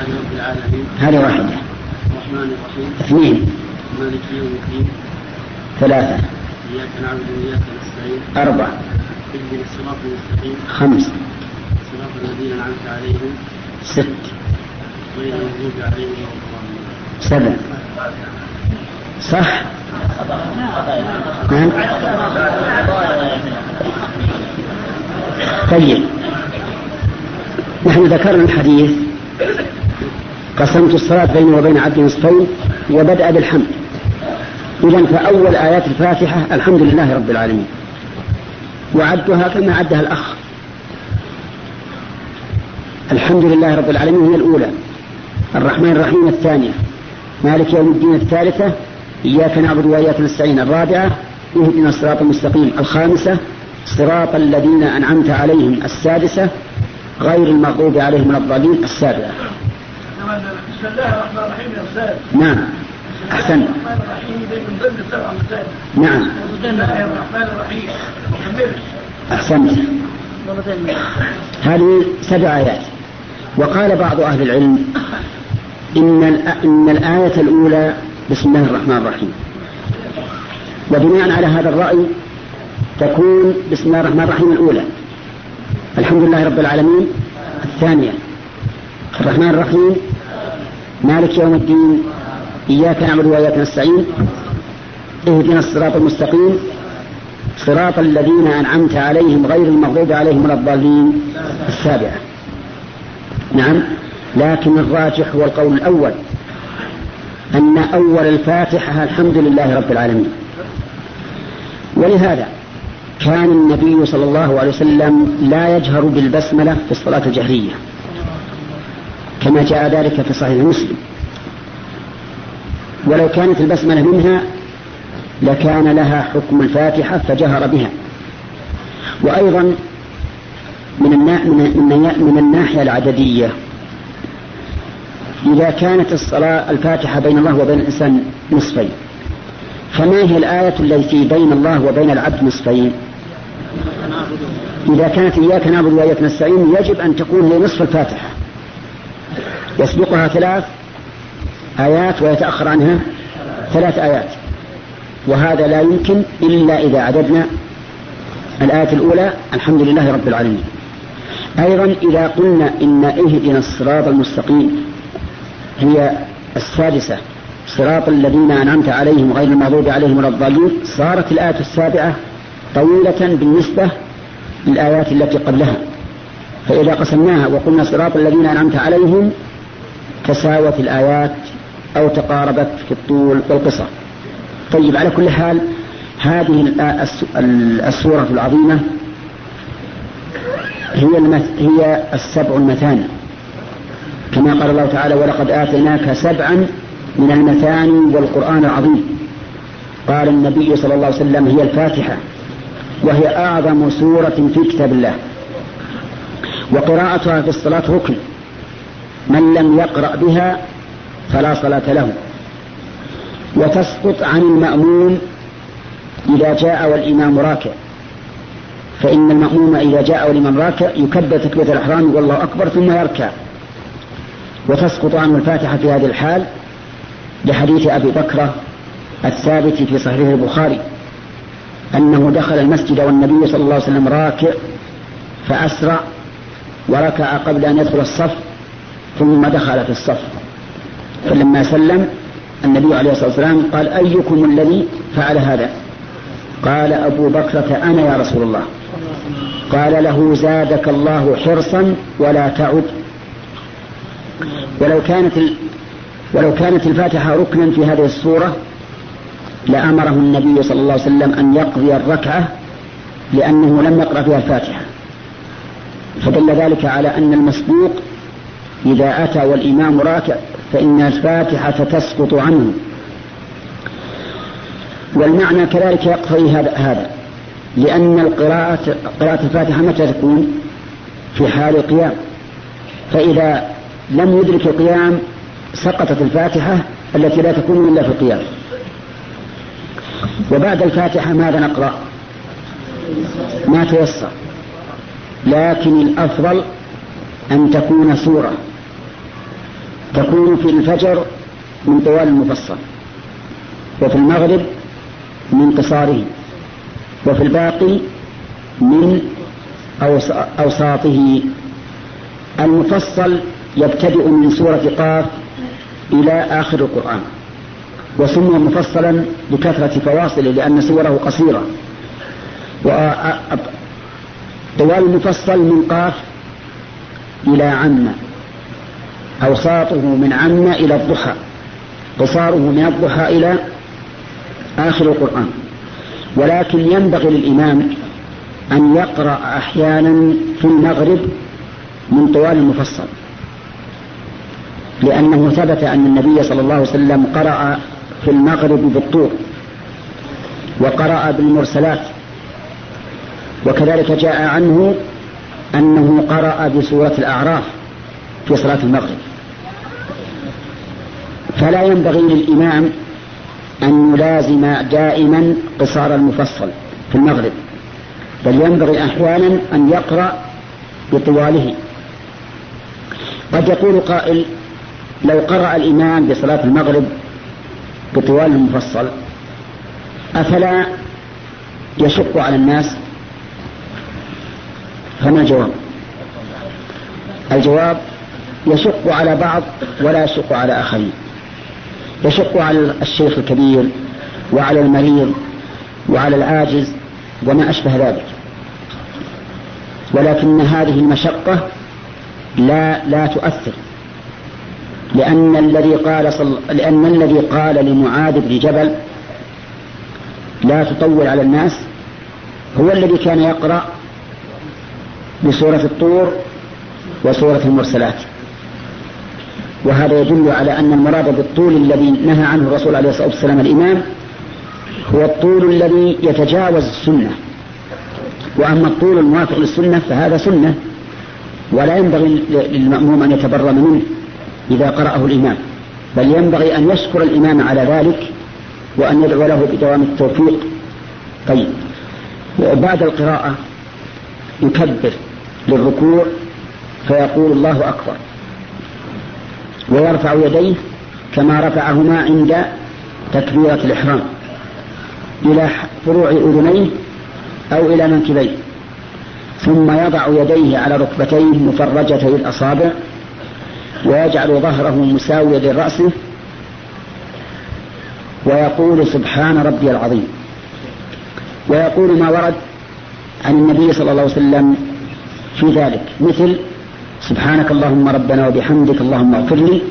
لله رب العالمين. هذه واحدة الرحمن الرحيم. اثنين. مالك يوم الدين. ثلاثة. إياك نعبد وإياك نستعين. أربعة. اهدنا الصراط المستقيم. خمس. صراط الذين أنعمت عليهم. ست. غير المغضوب عليهم ولا سبع. صح؟ نعم. طيب. نحن ذكرنا الحديث قسمت الصلاة بيني وبين عبدي نصفين وبدأ بالحمد. إذا فأول آيات الفاتحة الحمد لله رب العالمين. وعدها كما عدها الأخ. الحمد لله رب العالمين هي الأولى. الرحمن الرحيم الثانية. مالك يوم الدين الثالثة. إياك نعبد وإياك نستعين الرابعة. اهدنا الصراط المستقيم الخامسة. صراط الذين أنعمت عليهم السادسة. غير المغضوب عليهم ولا الضالين السابعة. بسم الله الرحمن الرحيم يا أستاذ. نعم. أحسن الرحمن الرحيم. دي من ضمن السبع مسائل نعم. بسم الله الرحمن الرحيم. كملت أحسنت. هذه سبع آيات. وقال بعض أهل العلم إن, الآ- إن الآية الأولى بسم الله الرحمن الرحيم. وبناء على هذا الرأي تكون بسم الله الرحمن الرحيم الأولى. الحمد لله رب العالمين. الثانية الرحمن الرحيم مالك يوم الدين إياك نعبد وإياك نستعين اهدنا الصراط المستقيم صراط الذين أنعمت عليهم غير المغضوب عليهم ولا الضالين. السابعة. نعم لكن الراجح هو القول الأول أن أول الفاتحة الحمد لله رب العالمين. ولهذا كان النبي صلى الله عليه وسلم لا يجهر بالبسملة في الصلاة الجهرية. كما جاء ذلك في صحيح مسلم. ولو كانت البسملة منها لكان لها حكم الفاتحة فجهر بها. وأيضا من. من الناحية العددية إذا كانت الصلاة الفاتحة بين الله وبين الإنسان نصفين فما هي الآية التي بين الله وبين العبد نصفين؟ إذا كانت إياك نعبد وإياك نستعين يجب أن تكون هي نصف الفاتحة. يسبقها ثلاث آيات ويتأخر عنها ثلاث آيات. وهذا لا يمكن إلا إذا عددنا الآية الأولى الحمد لله رب العالمين. أيضا إذا قلنا إن اهدنا الصراط المستقيم هي السادسة صراط الذين أنعمت عليهم غير المغضوب عليهم ولا الضالين صارت الآية السابعة طويلة بالنسبة للآيات التي قبلها. فإذا قسمناها وقلنا صراط الذين أنعمت عليهم تساوت الآيات أو تقاربت في الطول والقصر طيب على كل حال هذه السورة العظيمة هي. هي السبع المثاني كما قال الله تعالى ولقد آتيناك سبعا من المثاني والقرآن العظيم قال النبي صلى الله عليه وسلم هي الفاتحة وهي أعظم سورة في كتاب الله وقراءتها في الصلاة ركن من لم يقرأ بها فلا صلاة له. وتسقط عن المأموم إذا جاء والإمام راكع. فإن المأموم إذا جاء والإمام راكع يكبر تكبيرة الإحرام والله أكبر ثم يركع. وتسقط عنه الفاتحة في هذه الحال لحديث أبي بكرة الثابت في صحيح البخاري أنه دخل المسجد والنبي صلى الله عليه وسلم راكع فأسرع وركع قبل أن يدخل الصف ثم دخل في الصف. فلما سلم النبي عليه الصلاة والسلام قال أيكم الذي فعل هذا؟ قال أبو بكرة أنا يا رسول الله. قال له زادك الله حرصا ولا تعد. ولو كانت. ولو كانت الفاتحة ركنا في هذه الصورة لأمره النبي صلى الله عليه وسلم أن يقضي الركعة لأنه لم يقرأ فيها الفاتحة. فدل ذلك على أن المسبوق إذا أتى والإمام راكع فإن الفاتحة تسقط عنه. والمعنى كذلك يقتضي هذا هذا. لأن القراءة قراءة الفاتحة متى تكون؟ في حال القيام. فإذا لم يدرك القيام سقطت الفاتحة التي لا تكون إلا في القيام. وبعد الفاتحة ماذا نقرأ؟ ما تيسر لكن الأفضل أن تكون سورة. تكون في الفجر من طوال المفصل وفي المغرب من قصاره وفي الباقي من أوساطه. المفصل يبتدئ من سورة قاف إلى آخر القرآن وسمي مفصلا بكثرة فواصله لأن سوره قصيرة. طوال المفصل من قاف إلى عم أوساطه من عم إلى الضحى قصاره من الضحى إلى آخر القرآن. ولكن ينبغي للإمام أن يقرأ أحيانا في المغرب من طوال المفصل. لأنه ثبت أن النبي صلى الله عليه وسلم قرأ في المغرب بالطور وقرأ بالمرسلات. وكذلك جاء عنه أنه قرأ بسورة الأعراف في صلاة المغرب. فلا ينبغي للإمام أن يلازم دائما قصار المفصل في المغرب بل ينبغي أحيانا أن يقرأ بطواله. قد يقول قائل لو قرأ الإمام بصلاة المغرب بطوال المفصل أفلا يشق على الناس؟ فما الجواب؟ الجواب يشق على بعض ولا يشق على آخرين. يشق على الشيخ الكبير وعلى المريض وعلى العاجز وما أشبه ذلك. ولكن هذه المشقة لا لا تؤثر. لأن الذي قال صل... لأن الذي قال لمعاذ بن جبل لا تطول على الناس هو الذي كان يقرأ بسورة الطور وسورة المرسلات. وهذا يدل على أن المراد بالطول الذي نهى عنه الرسول عليه الصلاة والسلام الإمام هو الطول الذي يتجاوز السنة. وأما الطول الموافق للسنة فهذا سنة ولا ينبغي للمأموم أن يتبرم منه إذا قرأه الإمام بل ينبغي أن يشكر الإمام على ذلك وأن يدعو له بدوام التوفيق. طيب وبعد القراءة يكبر للركوع فيقول الله أكبر. ويرفع يديه كما رفعهما عند تكبيرة الإحرام إلى فروع أذنيه أو إلى منكبيه ثم يضع يديه على ركبتيه مفرجتي الأصابع ويجعل ظهره مساويا لرأسه ويقول سبحان ربي العظيم. ويقول ما ورد عن النبي صلى الله عليه وسلم في ذلك مثل سبحانك اللهم ربنا وبحمدك اللهم اغفر لي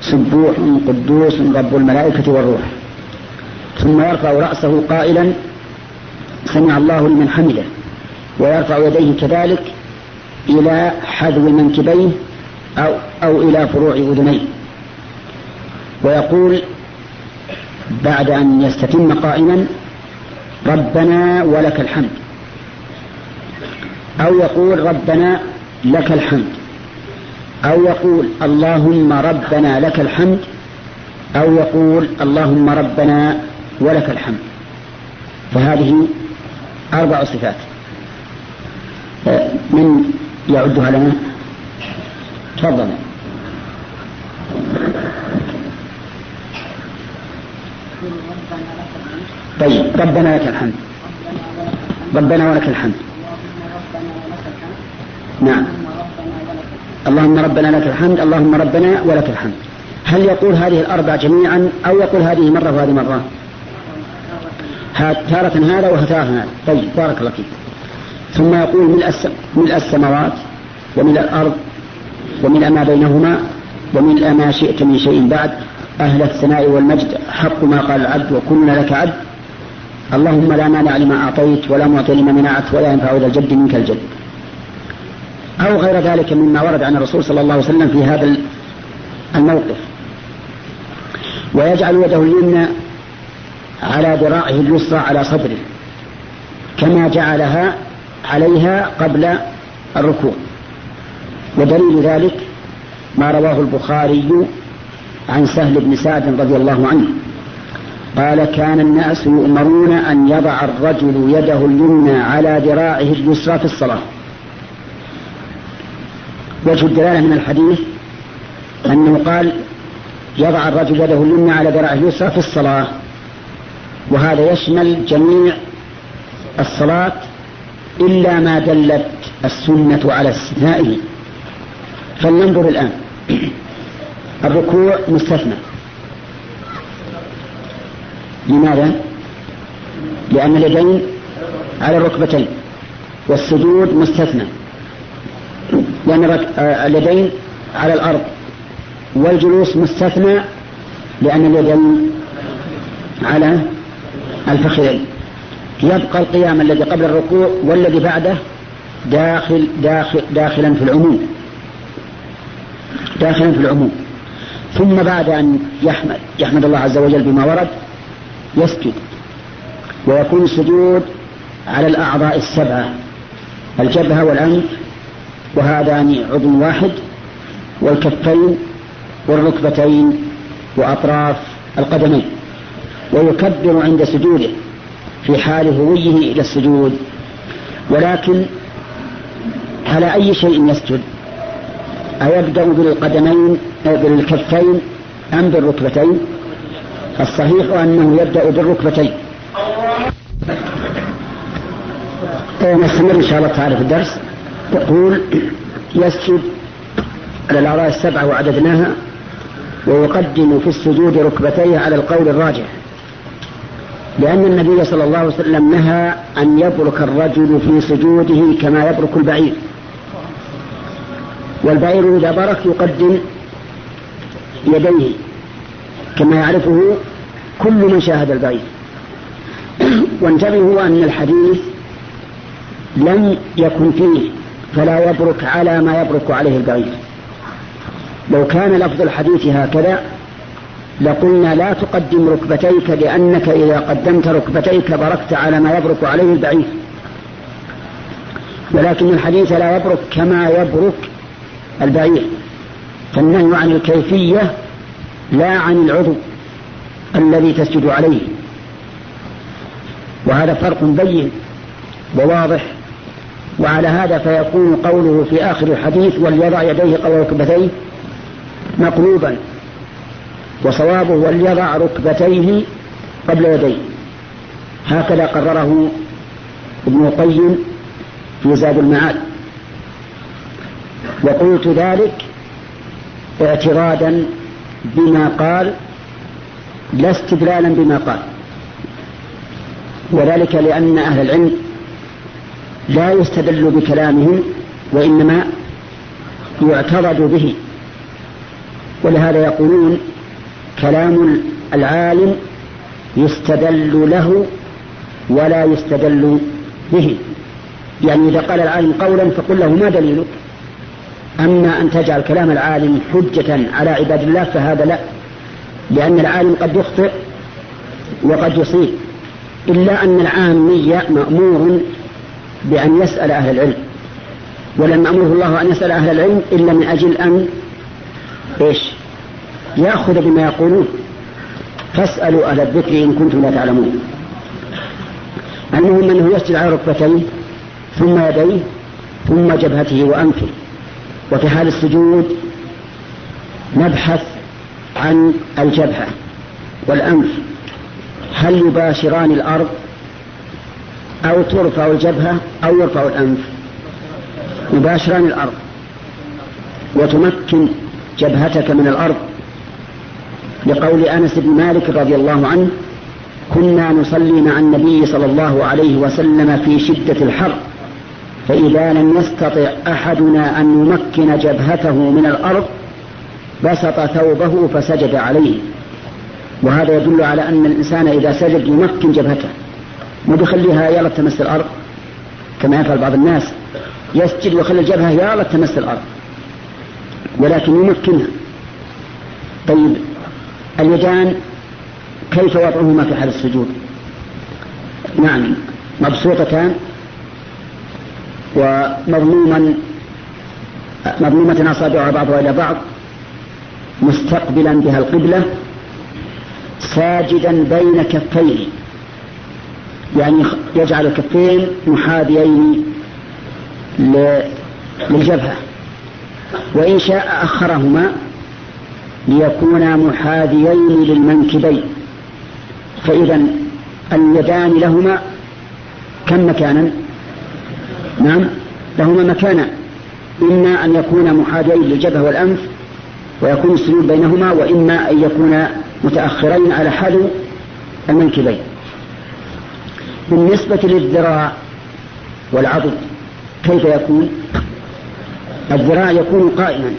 سبوح قدوس رب الملائكة والروح. ثم يرفع رأسه قائلا سمع الله لمن حمده ويرفع يديه كذلك إلى حذو منكبيه أو, أو إلى فروع أذنيه. ويقول بعد أن يستتم قائما ربنا ولك الحمد. أو يقول ربنا لك الحمد. أو يقول اللهم ربنا لك الحمد أو يقول اللهم ربنا ولك الحمد. فهذه أربع صفات. من يعدها لنا؟ تفضل. طيب ربنا لك الحمد. ربنا ولك الحمد. نعم. اللهم ربنا لك الحمد اللهم ربنا ولك الحمد. هل يقول هذه الأربع جميعا أو يقول هذه مرة وهذه مرة؟ تارة هذا وتارة هذا. طيب بارك الله فيك. ثم يقول ملء, ملء السماوات وملء الأرض وملء ما بينهما وملء ما شئت من شيء بعد. أهل الثناء والمجد حق ما قال العبد وكلنا لك عبد. اللهم لا مانع لما أعطيت ولا معطي لما منعت ولا ينفع ذا الجد منك الجد. أو غير ذلك مما ورد عن الرسول صلى الله عليه وسلم في هذا الموقف. ويجعل يده اليمنى على ذراعه اليسرى على صدره كما جعلها عليها قبل الركوع. ودليل ذلك ما رواه البخاري عن سهل بن سعد رضي الله عنه. قال كان الناس يؤمرون أن يضع الرجل يده اليمنى على ذراعه اليسرى في الصلاة. وجه الدلالة من الحديث أنه قال يضع الرجل يده اليمنى على ذراعه اليسرى في الصلاة وهذا يشمل جميع الصلاة إلا ما دلت السنة على استثنائه. فلننظر الآن. الركوع مستثنى. لماذا؟ لأن اليدين على الركبتين والسجود مستثنى. لأن آه، اليدين على الأرض والجلوس مستثنى لأن اليدين على الفخذين. يبقى القيام الذي قبل الركوع والذي بعده داخل داخل داخلا في العموم. داخلا في العموم. ثم بعد أن يحمد يحمد الله عز وجل بما ورد يسجد. ويكون السجود على الأعضاء السبعة الجبهة والأنف وهذان عضو واحد والكفين والركبتين وأطراف القدمين ويكبر عند سجوده في حال هويه إلى السجود ولكن على أي شيء يسجد؟ أيبدأ بالقدمين أو بالكفين أم بالركبتين؟ الصحيح أنه يبدأ بالركبتين. نستمر إن شاء الله تعالى في الدرس. يقول يسجد على الأعضاء السبعة وعددناها ويقدم في السجود ركبتيه على القول الراجح. لأن النبي صلى الله عليه وسلم نهى أن يبرك الرجل في سجوده كما يبرك البعير. والبعير إذا برك يقدم يديه كما يعرفه كل من شاهد البعير. وانتبهوا أن الحديث لم يكن فيه فلا يبرك على ما يبرك عليه البعير. لو كان لفظ الحديث هكذا لقلنا لا تقدم ركبتيك لأنك إذا قدمت ركبتيك بركت على ما يبرك عليه البعير. ولكن الحديث لا يبرك كما يبرك البعير. فالنهي عن الكيفية لا عن العضو الذي تسجد عليه. وهذا فرق بين وواضح وعلى هذا فيكون قوله في آخر الحديث وليضع يديه قبل ركبتيه مقلوبا وصوابه وليضع ركبتيه قبل يديه هكذا قرره ابن القيم في زاد المعاد. وقلت ذلك اعترادا بما قال لا استدلالا بما قال. وذلك لأن أهل العلم لا يستدل بكلامهم وإنما يعترض به. ولهذا يقولون كلام العالم يستدل له ولا يستدل به. يعني إذا قال العالم قولا فقل له ما دليلك؟ أما أن تجعل كلام العالم حجة على عباد الله فهذا لا لأن العالم قد يخطئ وقد يصيب. إلا أن العامي مأمور بأن يسأل أهل العلم. ولم أمره الله أن يسأل أهل العلم إلا من أجل أن إيش؟ يأخذ بما يقولون. فاسألوا أهل الذكر إن كنتم لا تعلمون. المهم أنه يسجد على ركبتيه ثم يديه ثم جبهته وأنفه. وفي حال السجود نبحث عن الجبهة والأنف. هل يباشران الأرض؟ أو ترفع الجبهة أو يرفع الأنف. يباشران الأرض. وتمكن جبهتك من الأرض. لقول أنس بن مالك رضي الله عنه كنا نصلي مع النبي صلى الله عليه وسلم في شدة الحر فإذا لم يستطع أحدنا أن يمكن جبهته من الأرض بسط ثوبه فسجد عليه. وهذا يدل على أن الإنسان إذا سجد يمكن جبهته. ما بيخليها يلا تمس الأرض. كما يفعل بعض الناس. يسجد ويخلي الجبهة يلا تمس الأرض. ولكن يمكنها. طيب اليدان كيف وضعهما في حال السجود؟ نعم مبسوطتان ومضموما مضمومة أصابعها بعضها إلى بعض. مستقبلا بها القبلة. ساجدا بين كفيه يعني يجعل الكفين محاذيين للجبهة. وإن شاء أخرهما ليكونا محاذيين للمنكبين. فإذا اليدان لهما كم مكانا؟ نعم لهما مكانا. إما أن يكون محاذيين للجبهة والأنف ويكون السجود بينهما وإما أن يكون متأخرين على حذو المنكبين. بالنسبة للذراع والعضد كيف يكون؟ الذراع يكون قائما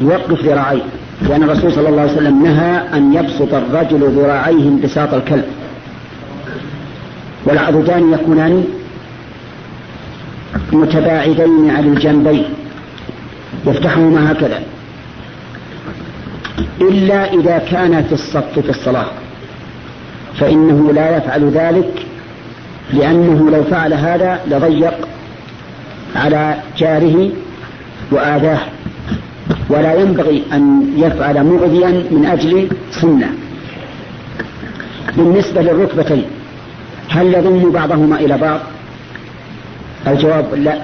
يوقف ذراعيه لأن الرسول صلى الله عليه وسلم نهى أن يبسط الرجل ذراعيه انبساط الكلب. والعضدان يكونان متباعدين عن الجنبين يفتحهما هكذا. إلا إذا كان في الصف في الصلاة فإنه لا يفعل ذلك لأنه لو فعل هذا لضيق على جاره وآذاه. ولا ينبغي أن يفعل مؤذيا من أجل سنة. بالنسبة للركبتين هل يضم بعضهما إلى بعض؟ الجواب لا.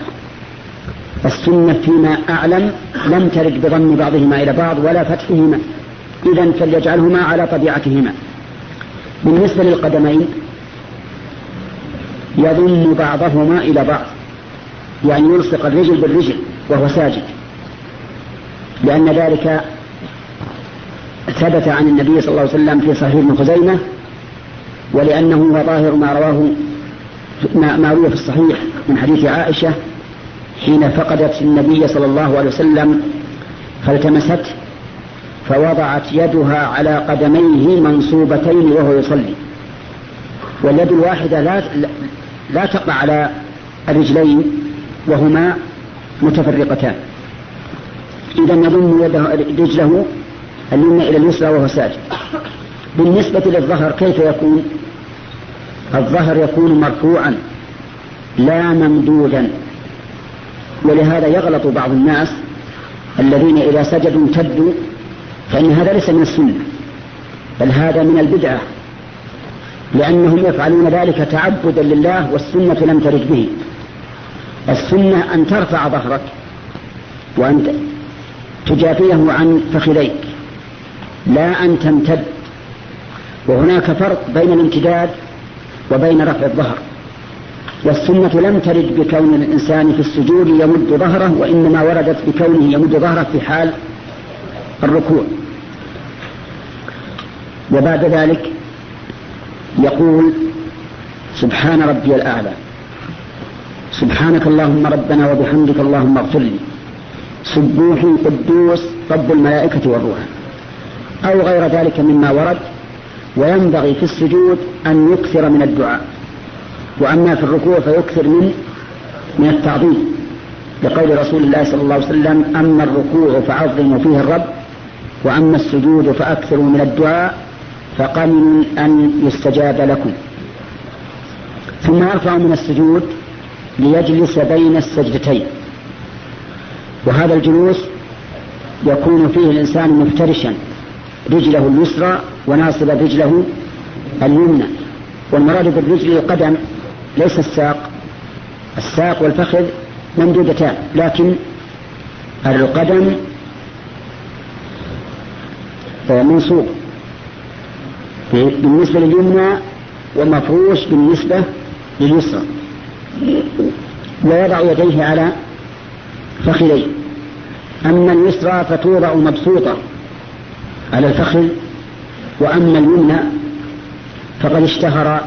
السنة فيما أعلم لم ترد بضم بعضهما إلى بعض ولا فتحهما. إذا فليجعلهما على طبيعتهما. بالنسبة للقدمين يضم بعضهما إلى بعض. يعني يلصق الرجل بالرجل وهو ساجد. لأن ذلك ثبت عن النبي صلى الله عليه وسلم في صحيح ابن خزيمة ولأنه هو ظاهر ما رواه ما روي في الصحيح من حديث عائشة حين فقدت النبي صلى الله عليه وسلم فالتمسته فوضعت يدها على قدميه منصوبتين وهو يصلي. واليد الواحدة لا لا تقع على الرجلين وهما متفرقتان. إذا يضم يده رجله اليمنى إلى اليسرى وهو ساجد. بالنسبة للظهر كيف يكون؟ الظهر يكون مرفوعا لا ممدودا. ولهذا يغلط بعض الناس الذين إذا سجدوا امتدوا فإن هذا ليس من السنة بل هذا من البدعة. لأنهم يفعلون ذلك تعبدا لله والسنة لم ترد به. السنة أن ترفع ظهرك وأن تجافيه عن فخذيك لا أن تمتد. وهناك فرق بين الامتداد وبين رفع الظهر. والسنة لم ترد بكون الإنسان في السجود يمد ظهره وإنما وردت بكونه يمد ظهره في حال الركوع. وبعد ذلك يقول سبحان ربي الأعلى. سبحانك اللهم ربنا وبحمدك اللهم اغفر لي. سبوح قدوس رب الملائكة والروح. أو غير ذلك مما ورد وينبغي في السجود أن يكثر من الدعاء. وأما في الركوع فيكثر من من التعظيم. لقول رسول الله صلى الله عليه وسلم أما الركوع فعظموا فيه الرب وأما السجود فأكثروا من الدعاء. فقمن أن يستجاب لكم. ثم يرفع من السجود ليجلس بين السجدتين. وهذا الجلوس يكون فيه الإنسان مفترشا. رجله اليسرى وناصب رجله اليمنى. والمراد بالرجل القدم ليس الساق. الساق والفخذ ممدودتان لكن القدم منصوب. بالنسبة لليمنى ومفروش بالنسبة لليسرى. ويضع يديه على فخذيه. أما اليسرى فتوضع مبسوطة على الفخذ وأما اليمنى فقد اشتهر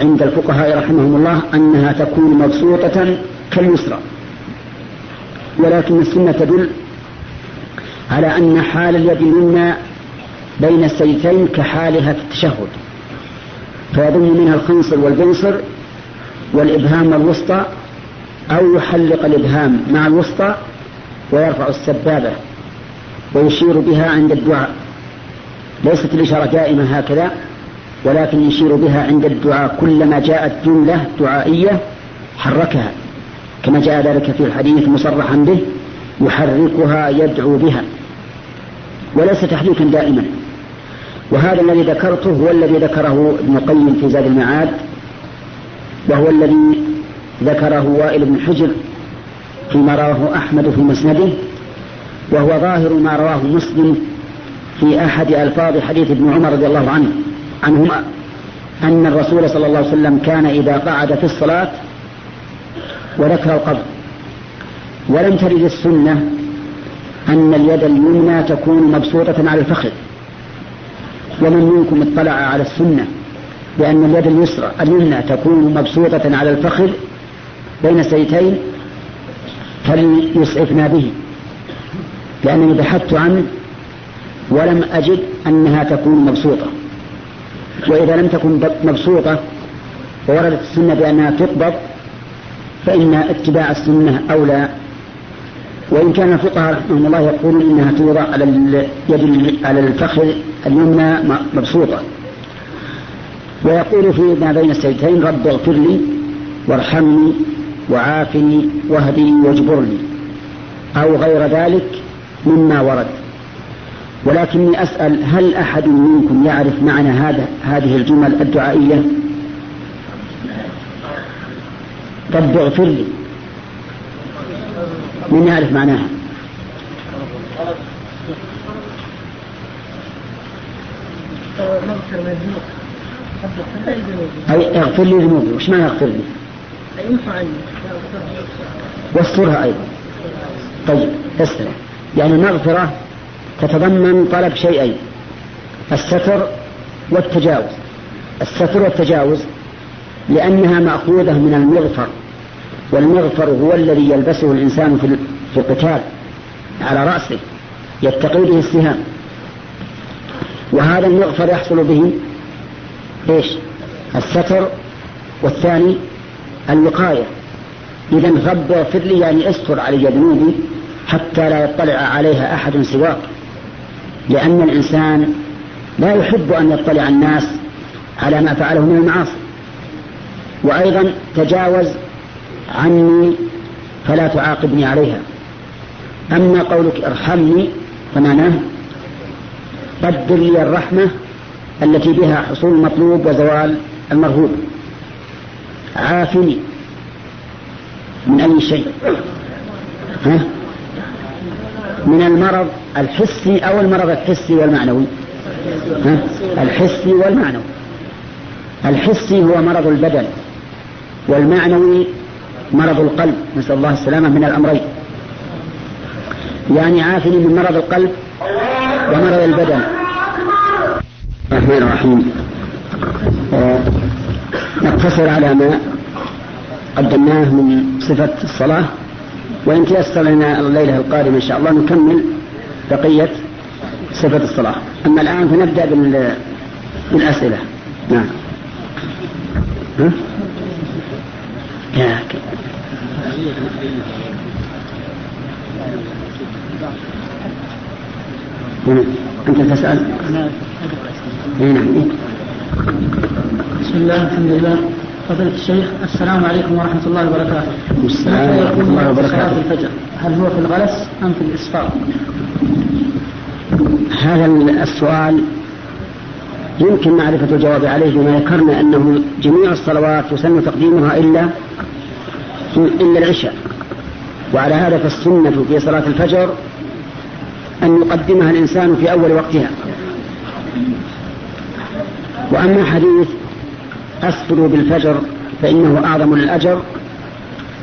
عند الفقهاء رحمهم الله أنها تكون مبسوطة كاليسرى. ولكن السنة تدل على أن حال اليد اليمنى بين السيفين كحالها في التشهد. فيضم منها الخنصر والبنصر والإبهام والوسطى أو يحلق الإبهام مع الوسطى ويرفع السبابة ويشير بها عند الدعاء. ليست الإشارة دائمة هكذا ولكن يشير بها عند الدعاء. كلما جاءت جملة دعائية حركها كما جاء ذلك في الحديث مصرحا به يحركها يدعو بها. وليس تحريكا دائما. وهذا الذي ذكرته هو الذي ذكره ابن القيم في زاد المعاد وهو الذي ذكره وائل بن حجر فيما رواه أحمد في مسنده وهو ظاهر ما رواه مسلم في أحد ألفاظ حديث ابن عمر رضي الله عنه عنهما أن الرسول صلى الله عليه وسلم كان إذا قعد في الصلاة وذكر القبر. ولم ترد السنة أن اليد اليمنى تكون مبسوطة على الفخذ. ومن منكم اطلع على السنة بأن اليد اليسرى اليمنى تكون مبسوطة على الفخذ بين السيتين فليسعفنا به. لأنني بحثت عنه ولم أجد أنها تكون مبسوطة. وإذا لم تكن مبسوطة ووردت السنة بأنها تقبض فإن اتباع السنة أولى. وإن كان الفقهاء رحمهم الله يقولون إنها توضع على اليد على الفخذ اليمنى مبسوطة. ويقول في ما بين السيدتين رب اغفر لي وارحمني وعافني واهدني واجبرني أو غير ذلك مما ورد. ولكني أسأل هل أحد منكم يعرف معنى هذا هذه الجمل الدعائية؟ رب اغفر لي. من يعرف معناها. أي اغفر لي ذنوبي. وش معنى اغفر لي؟ واسترها أيضا. طيب استر يعني المغفرة تتضمن طلب شيئين. الستر والتجاوز. الستر والتجاوز لأنها مأخوذة من المغفر. والمغفر هو الذي يلبسه الإنسان في القتال على رأسه يتقي به السهام وهذا المغفر يحصل به إيش؟ الستر والثاني الوقاية إذا رب اغفر لي يعني أستر علي ذنوبي حتى لا يطلع عليها أحد سواك. لأن الإنسان لا يحب أن يطلع الناس على ما فعله من المعاصي. وأيضا تجاوز عني فلا تعاقبني عليها. أما قولك ارحمني فمعناه قدر لي الرحمة التي بها حصول المطلوب وزوال المرهوب. عافني من أي شيء؟ ها؟ من المرض الحسي أو المرض الحسي والمعنوي؟ ها؟ الحسي والمعنوي. الحسي هو مرض البدن والمعنوي مرض القلب نسأل الله السلامة من الأمرين. يعني عافني من مرض القلب ومرض البدن. الرحمن الرحيم. نقتصر على ما قدمناه من صفة الصلاة وإن تيسر لنا الليلة القادمة إن شاء الله نكمل بقية صفة الصلاة. أما الآن فنبدأ بالأسئلة. نعم. ها؟ أنت تسأل؟ نعم بسم الله الحمد لله فضيلة الشيخ السلام عليكم ورحمة الله وبركاته. السلام ورحمة الله وبركاته. الفجر هل هو في الغلس أم في الإسفار؟ هذا السؤال يمكن معرفة الجواب عليه بما ذكرنا أنه جميع الصلوات يسن تقديمها إلا إلا العشاء. وعلى هذا فالسنة في صلاة الفجر أن يقدمها الإنسان في أول وقتها. وأما حديث أسفروا بالفجر فإنه أعظم للأجر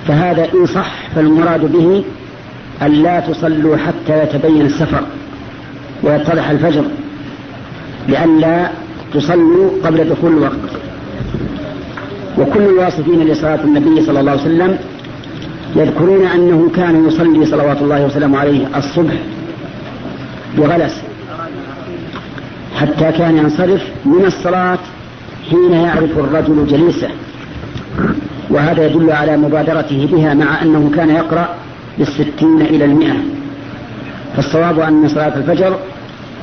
فهذا إن صح فالمراد به أن لا تصلوا حتى يتبين السفر ويتضح الفجر. لئلا تصلوا قبل دخول الوقت. وكل الواصفين لصلاة النبي صلى الله عليه وسلم يذكرون أنه كان يصلي صلوات الله وسلامه عليه الصبح بغلس حتى كان ينصرف من الصلاة حين يعرف الرجل جليسه. وهذا يدل على مبادرته بها مع أنه كان يقرأ بالستين إلى المئة. فالصواب أن صلاة الفجر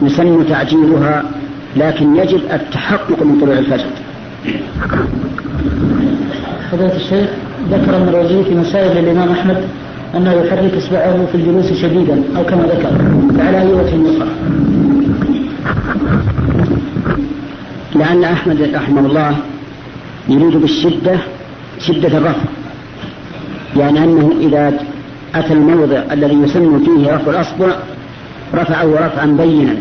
يسن تعجيلها لكن يجب التحقق من طلوع الفجر. فضيلة الشيخ ذكر المروزي في مسائل الإمام أحمد أنه يحرك إصبعه في الجلوس شديدا أو كما ذكر فعلى أي وجه يقرأ؟ لأن أحمد رحمه الله يريد بالشدة شدة الرفع. يعني أنه إذا أتى الموضع الذي يسن فيه رفع الأصبع رفعه رفعا بينا.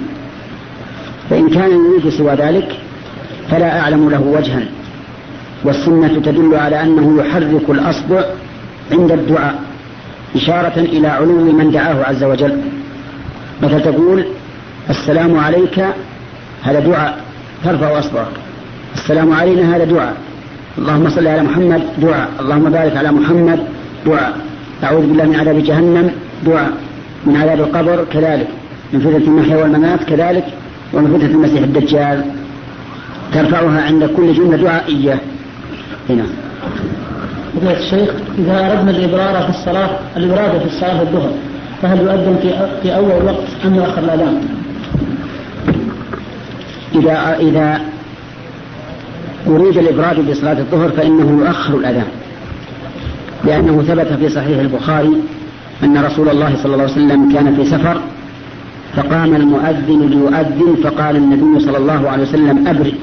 فإن كان يريد سوى ذلك فلا أعلم له وجها والسنة تدل على أنه يحرك الأصبع عند الدعاء إشارة إلى علو من دعاه عز وجل. مثل تقول السلام عليك هذا دعاء ترفع أصبعك. السلام علينا هذا دعاء. اللهم صل على محمد دعاء. اللهم بارك على محمد دعاء. أعوذ بالله من عذاب جهنم دعاء. من عذاب القبر كذلك. من فتنة المحيا والممات كذلك. ومن فتنة المسيح الدجال ترفعها عند كل جملة دعائية. هنا. فضيلة الشيخ إذا أردنا الإبرار في الصلاة الإبراد في الصلاة الظهر فهل يؤذن في في أول وقت أم يؤخر الأذان؟ إذا إذا أريد الإبراد بصلاة الظهر فإنه يؤخر الأذان. لأنه ثبت في صحيح البخاري أن رسول الله صلى الله عليه وسلم كان في سفر فقام المؤذن ليؤذن فقال النبي صلى الله عليه وسلم أبرد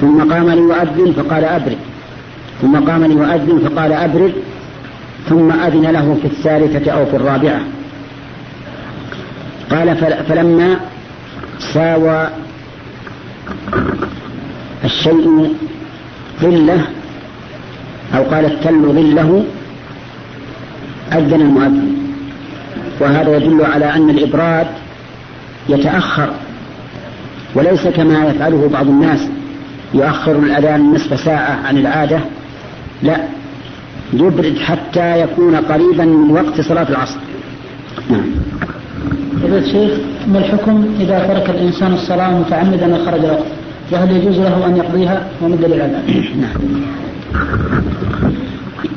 ثم قام ليؤذن فقال أبرد ثم قام ليؤذن فقال أبرد ثم أذن له في الثالثة أو في الرابعة. قال فلما ساوى الشيء ظله أو قال التل ظله أذن المؤذن. وهذا يدل على أن الإبراد يتأخر وليس كما يفعله بعض الناس يؤخر الأذان نصف ساعة عن العادة لا يبرد حتى يكون قريبا من وقت صلاة العصر. نعم. فضيلة الشيخ ما الحكم إذا ترك الإنسان الصلاة متعمدا وخرج الوقت وهل يجوز له أن يقضيها دليل على نعم.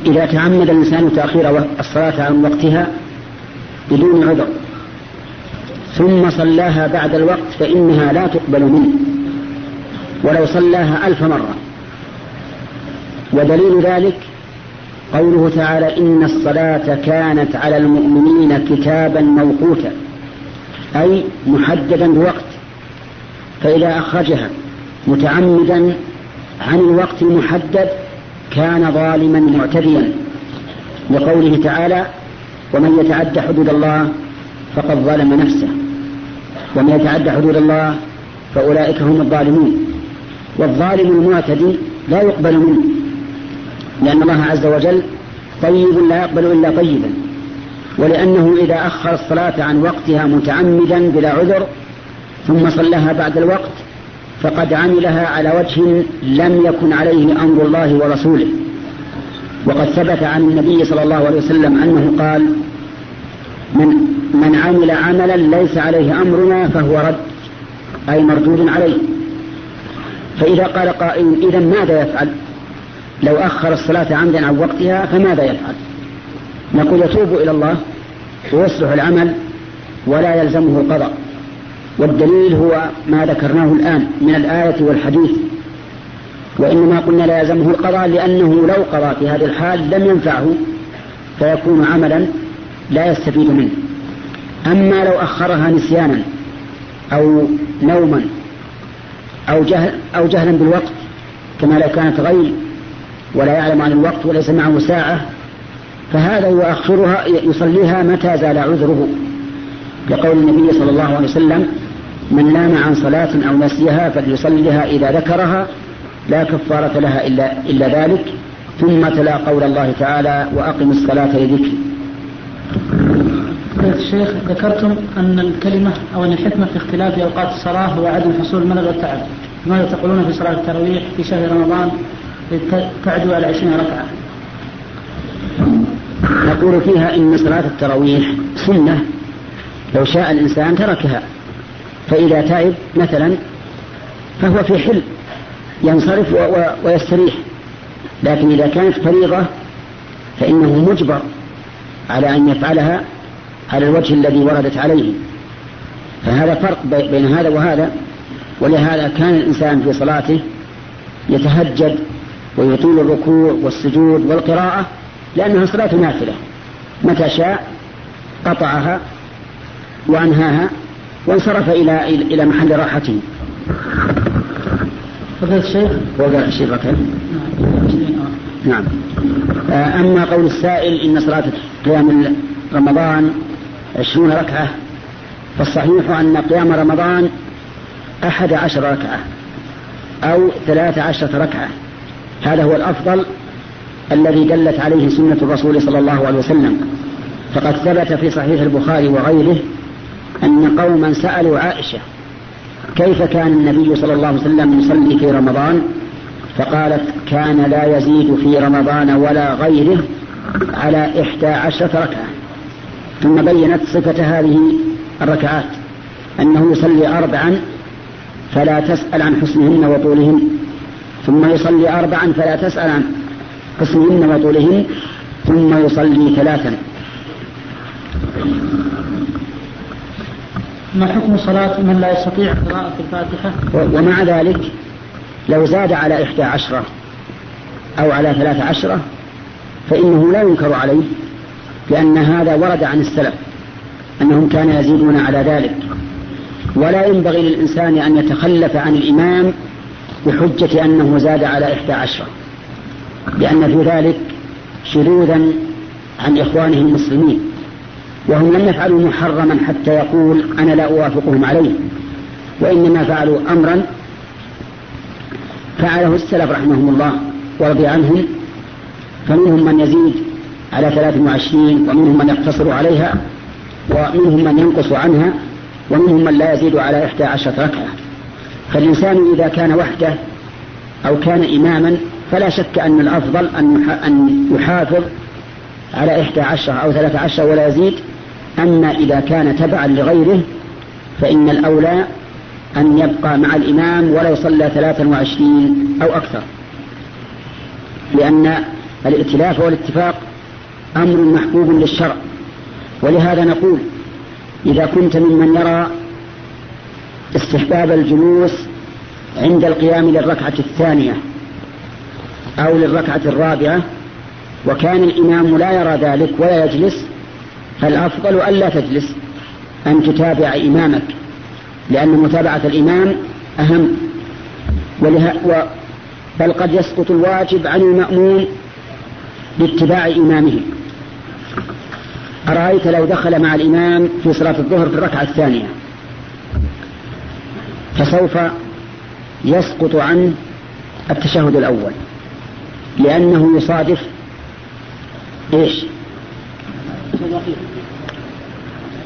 إذا تعمد الإنسان تأخير الصلاة عن وقتها بدون عذر ثم صلاها بعد الوقت فإنها لا تقبل منه. ولو صلاها ألف مرة. ودليل ذلك قوله تعالى إن الصلاة كانت على المؤمنين كتابا موقوتا أي محددا بوقت. فإذا أخرجها متعمدا عن الوقت المحدد كان ظالما معتديا لقوله تعالى ومن يتعد حدود الله فقد ظلم نفسه. ومن يتعد حدود الله فأولئك هم الظالمون. والظالم المعتدي لا يقبل منه لأن الله عز وجل طيب لا يقبل إلا طيبا. ولأنه إذا أخر الصلاة عن وقتها متعمدا بلا عذر ثم صلىها بعد الوقت فقد عملها على وجه لم يكن عليه أمر الله ورسوله. وقد ثبت عن النبي صلى الله عليه وسلم أنه قال من, من عمل عملا ليس عليه أمرنا فهو رد أي مردود عليه. فإذا قال قائل إذا ماذا يفعل؟ لو أخر الصلاة عمدا عن وقتها فماذا يفعل؟ نقول يتوب إلى الله ويصلح العمل ولا يلزمه القضاء. والدليل هو ما ذكرناه الآن من الآية والحديث. وإنما قلنا لا يلزمه القضاء لأنه لو قضى في هذه الحال لم ينفعه فيكون عملا لا يستفيد منه. أما لو أخرها نسيانا أو نوما أو جهل أو جهلا بالوقت كما لو كانت غير ولا يعلم عن الوقت وليس معه ساعة فهذا يؤخرها يصليها متى زال عذره. لقول النبي صلى الله عليه وسلم من نام عن صلاة أو نسيها فليصليها إذا ذكرها لا كفارة لها إلا, إلا ذلك ثم تلا قول الله تعالى وأقم الصلاة لذكري. الشيخ ذكرتم أن الكلمة أو أن الحكمة في اختلاف أوقات الصلاة هو عدم حصول الملل والتعب ماذا تقولون في صلاة التراويح في شهر رمضان؟ تعدو على عشرين ركعة. نقول فيها إن صلاة التراويح سنة لو شاء الإنسان تركها. فإذا تعب مثلا فهو في حل. ينصرف ويستريح. لكن إذا كانت فريضة فإنه مجبر على أن يفعلها على الوجه الذي وردت عليه. فهذا فرق بين هذا وهذا ولهذا كان الإنسان في صلاته يتهجد ويطيل الركوع والسجود والقراءة لأنها صلاة نافلة. متى شاء قطعها وأنهاها وانصرف إلى إلى محل راحته. فضيلة الشيخ. الشيخ نعم. آه، أما قول السائل إن صلاة قيام رمضان عشرون ركعة فالصحيح أن قيام رمضان أحد عشر ركعة أو ثلاث عشرة ركعة. هذا هو الأفضل الذي دلت عليه سنة الرسول صلى الله عليه وسلم. فقد ثبت في صحيح البخاري وغيره أن قوما سألوا عائشة كيف كان النبي صلى الله عليه وسلم يصلي في رمضان؟ فقالت كان لا يزيد في رمضان ولا غيره على إحدى عشرة ركعة. ثم بينت صفة هذه الركعات أنه يصلي أربعا فلا تسأل عن حسنهن وطولهن ثم يصلي أربعا فلا تسأل عن حسنهن وطولهن ثم يصلي ثلاثا. ما حكم صلاة من لا يستطيع قراءة الفاتحة؟ ومع ذلك لو زاد على إحدى عشرة أو على ثلاث عشرة فإنه لا ينكر عليه لأن هذا ورد عن السلف أنهم كانوا يزيدون على ذلك. ولا ينبغي للإنسان أن يتخلف عن الإمام بحجة أنه زاد على إحدى عشرة لأن في ذلك شذوذا عن إخوانه المسلمين. وهم لم يفعلوا محرما حتى يقول أنا لا أوافقهم عليه وإنما فعلوا أمرا فعله السلف رحمهم الله ورضي عنهم فمنهم من يزيد على 23 ومنهم من يقتصر عليها ومنهم من ينقص عنها ومنهم من لا يزيد على 11 ركعة. فالإنسان إذا كان وحده أو كان إماما فلا شك أن الأفضل أن يحافظ على 11 أو 13 ولا يزيد أما إذا كان تبعا لغيره فإن الأولى أن يبقى مع الإمام ولا يصلى 23 أو أكثر. لأن الائتلاف والاتفاق أمر محبوب للشرع. ولهذا نقول إذا كنت ممن يرى استحباب الجلوس عند القيام للركعة الثانية أو للركعة الرابعة وكان الإمام لا يرى ذلك ولا يجلس فالأفضل ألا تجلس. أن تتابع إمامك لأن متابعة الإمام أهم. ولها و بل قد يسقط الواجب عن المأموم باتباع إمامه. أرأيت لو دخل مع الإمام في صلاة الظهر في الركعة الثانية. فسوف يسقط عنه التشهد الأول لأنه يصادف إيش؟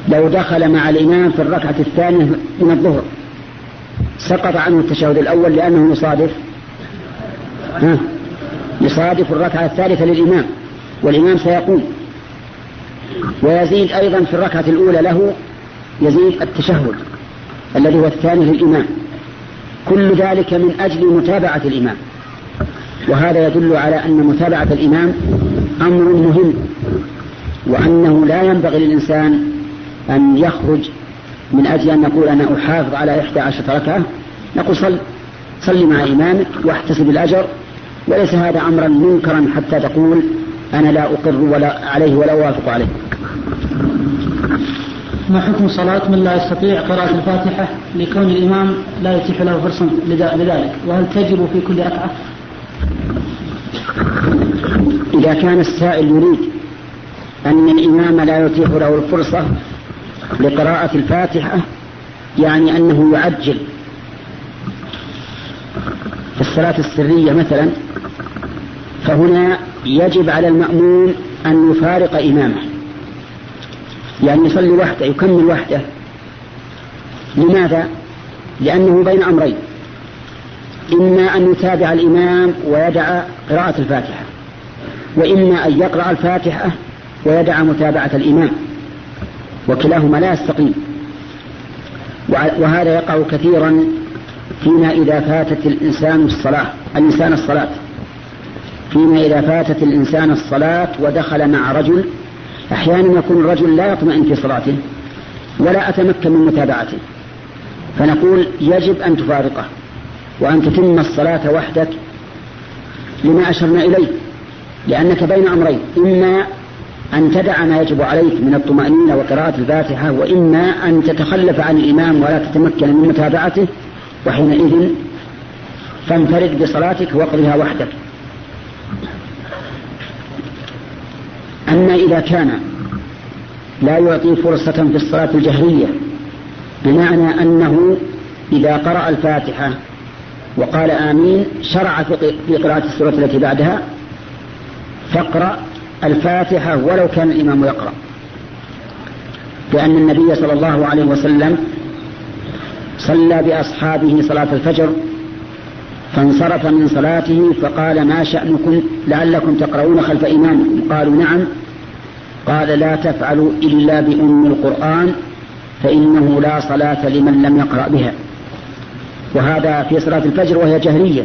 لو دخل مع الإمام في الركعة الثانية من الظهر سقط عنه التشهد الأول لأنه يصادف ها؟ يصادف الركعة الثالثة للإمام والإمام سيقوم. ويزيد أيضا في الركعة الأولى له يزيد التشهد الذي هو الثاني للإمام. كل ذلك من أجل متابعة الإمام. وهذا يدل على أن متابعة الإمام أمر مهم. وأنه لا ينبغي للإنسان أن يخرج من أجل أن يقول أنا أحافظ على إحدى عشرة ركعة نقول صل صل مع إمامك واحتسب الأجر وليس هذا أمرا منكرا حتى تقول أنا لا أقر ولا عليه ولا أوافق عليه ما حكم صلاة من لا يستطيع قراءة الفاتحة لكون الإمام لا يتيح له فرصة لذلك وهل تجب في كل ركعة؟ إذا كان السائل يريد أن الإمام لا يتيح له الفرصة لقراءة الفاتحة يعني أنه يعجل. في الصلاة السرية مثلا فهنا يجب على المأموم أن يفارق إمامه. يعني يصلي وحده يكمل وحده. لماذا؟ لأنه بين أمرين. إما أن يتابع الإمام ويدع قراءة الفاتحة وإما أن يقرأ الفاتحة ويدع متابعة الإمام. وكلاهما لا يستقيم. وهذا يقع كثيرا فيما إذا فاتت الإنسان الصلاة الإنسان الصلاة. فيما إذا فاتت الإنسان الصلاة ودخل مع رجل أحيانا يكون الرجل لا يطمئن في صلاته ولا أتمكن من متابعته. فنقول يجب أن تفارقه وأن تتم الصلاة وحدك لما أشرنا إليه لأنك بين أمرين إما أن تدع ما يجب عليك من الطمأنينة وقراءة الفاتحة وإما أن تتخلف عن الإمام ولا تتمكن من متابعته وحينئذ فانفرد بصلاتك واقضها وحدك. أما إذا كان لا يعطي فرصة في الصلاة الجهرية بمعنى أنه إذا قرأ الفاتحة وقال آمين شرع في قراءة السورة التي بعدها فاقرأ الفاتحة ولو كان الإمام يقرأ. لأن النبي صلى الله عليه وسلم صلى بأصحابه صلاة الفجر فانصرف من صلاته فقال ما شأنكم لعلكم تقرؤون خلف إمامكم؟ قالوا نعم. قال لا تفعلوا إلا بأم القرآن فإنه لا صلاة لمن لم يقرأ بها. وهذا في صلاة الفجر وهي جهرية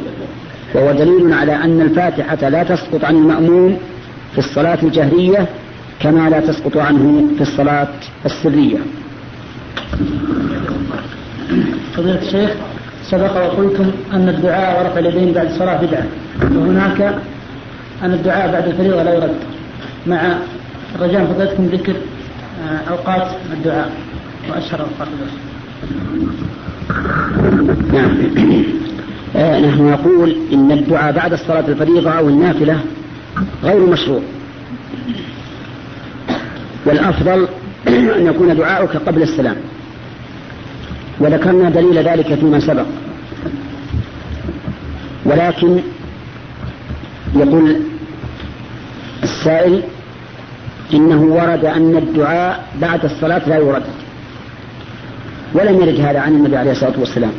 وهو دليل على أن الفاتحة لا تسقط عن المأموم في الصلاة الجهرية كما لا تسقط عنه في الصلاة السرية. فضيلة الشيخ سبق وقلتم أن الدعاء ورفع اليدين بعد الصلاة بدعة. وهناك أن الدعاء بعد الفريضة لا يرد. مع رجاء فضيلتكم ذكر آه، أوقات الدعاء وأشهر أوقات الدعاء. نعم. آه نحن نقول إن الدعاء بعد الصلاة الفريضة أو النافلة غير مشروع. والأفضل أن يكون دعاؤك قبل السلام. وذكرنا دليل ذلك فيما سبق. ولكن يقول السائل إنه ورد أن الدعاء بعد الصلاة لا يرد. ولم يرد هذا عن النبي عليه الصلاة والسلام.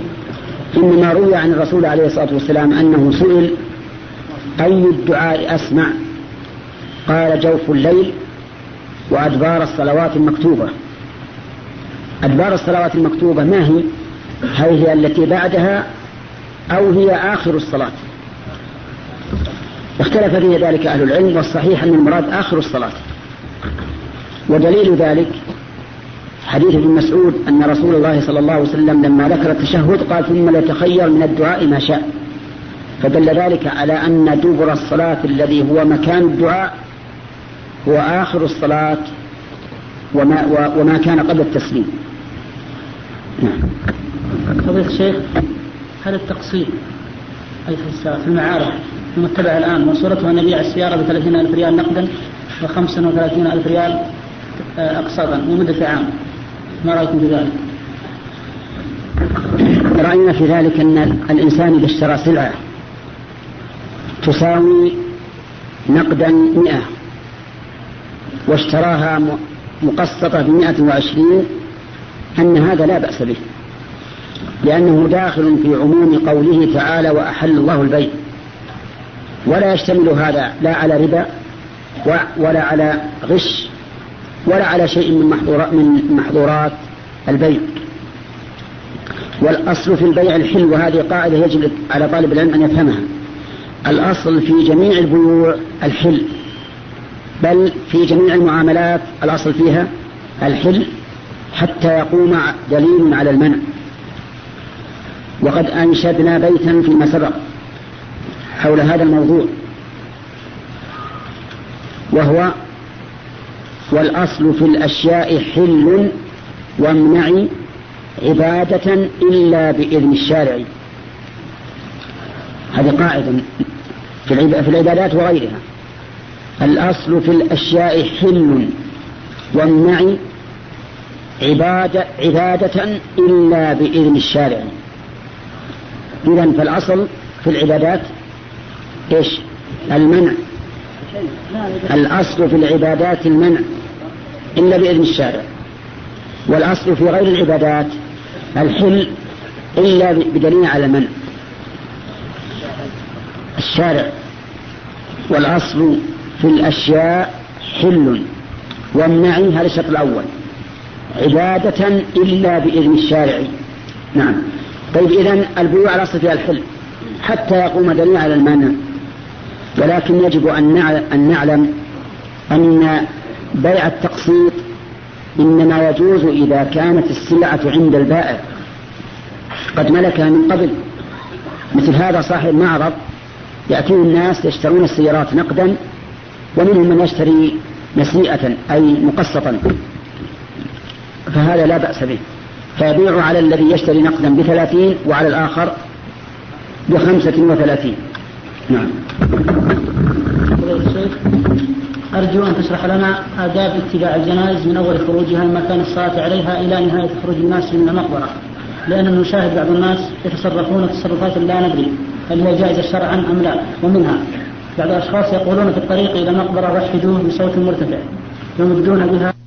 إنما روي عن الرسول عليه الصلاة والسلام أنه سئل أي الدعاء أسمع. قال جوف الليل وأدبار الصلوات المكتوبة. أدبار الصلوات المكتوبة ما هي؟ هل هي التي بعدها أو هي آخر الصلاة؟ اختلف في ذلك أهل العلم والصحيح أن المراد آخر الصلاة. ودليل ذلك حديث ابن مسعود أن رسول الله صلى الله عليه وسلم لما ذكر التشهد قال ثم ليتخير من الدعاء ما شاء. فدل ذلك على أن دبر الصلاة الذي هو مكان الدعاء هو آخر الصلاة وما, وما كان قبل التسليم. نعم. فضيلة الشيخ هل التقصير أي في الساعة في المعارف المتبع الآن وصورتها النبي على السيارة ب ألف ريال نقدا و وثلاثين ألف ريال آه، أقساطا لمدة عام. ما رأيكم في ذلك؟ رأينا في ذلك أن الإنسان إذا اشترى سلعة تساوي نقدا مئة واشتراها مقسطة بمئة وعشرين أن هذا لا بأس به لأنه داخل في عموم قوله تعالى وأحل الله البيع. ولا يشتمل هذا لا على ربا ولا على غش ولا على شيء من محظورات من محظورات البيع. والأصل في البيع الحل وهذه قاعدة يجب على طالب العلم أن يفهمها. الأصل في جميع البيوع الحل بل في جميع المعاملات الأصل فيها الحل حتى يقوم دليل على المنع. وقد أنشدنا بيتا فيما سبق حول هذا الموضوع وهو والأصل في الأشياء حل وامنع عبادة إلا بإذن الشارع. هذه قاعدة في العبادات وغيرها. الأصل في الأشياء حل وامنع عبادة, عبادة إلا بإذن الشارع. إذا فالأصل في العبادات إيش؟ المنع. الأصل في العبادات المنع إلا بإذن الشارع. والأصل في غير العبادات الحل إلا بدليل على المنع الشارع والأصل في الأشياء حل وامنعي هذا الشرط الأول. عبادة إلا بإذن الشارع. نعم. طيب إذن البيوع الأصل فيها الحل حتى يقوم دليل على المانع ولكن يجب أن نعلم أن بيع التقسيط إنما يجوز إذا كانت السلعة عند البائع. قد ملكها من قبل. مثل هذا صاحب معرض يأتيه الناس يشترون السيارات نقدا ومنهم من يشتري نسيئة أي مقسطا. فهذا لا بأس به. فيبيع على الذي يشتري نقدا بثلاثين وعلى الآخر بخمسة وثلاثين. نعم. أرجو أن تشرح لنا آداب اتباع الجنائز من أول خروجها من مكان الصلاة عليها إلى نهاية خروج الناس من المقبرة لأننا نشاهد بعض الناس يتصرفون تصرفات لا ندري. هل هي جائزة شرعا أم لا؟ ومنها بعض الأشخاص يقولون في الطريق إلى مقبرة وحدوه بصوت مرتفع. يمدون بها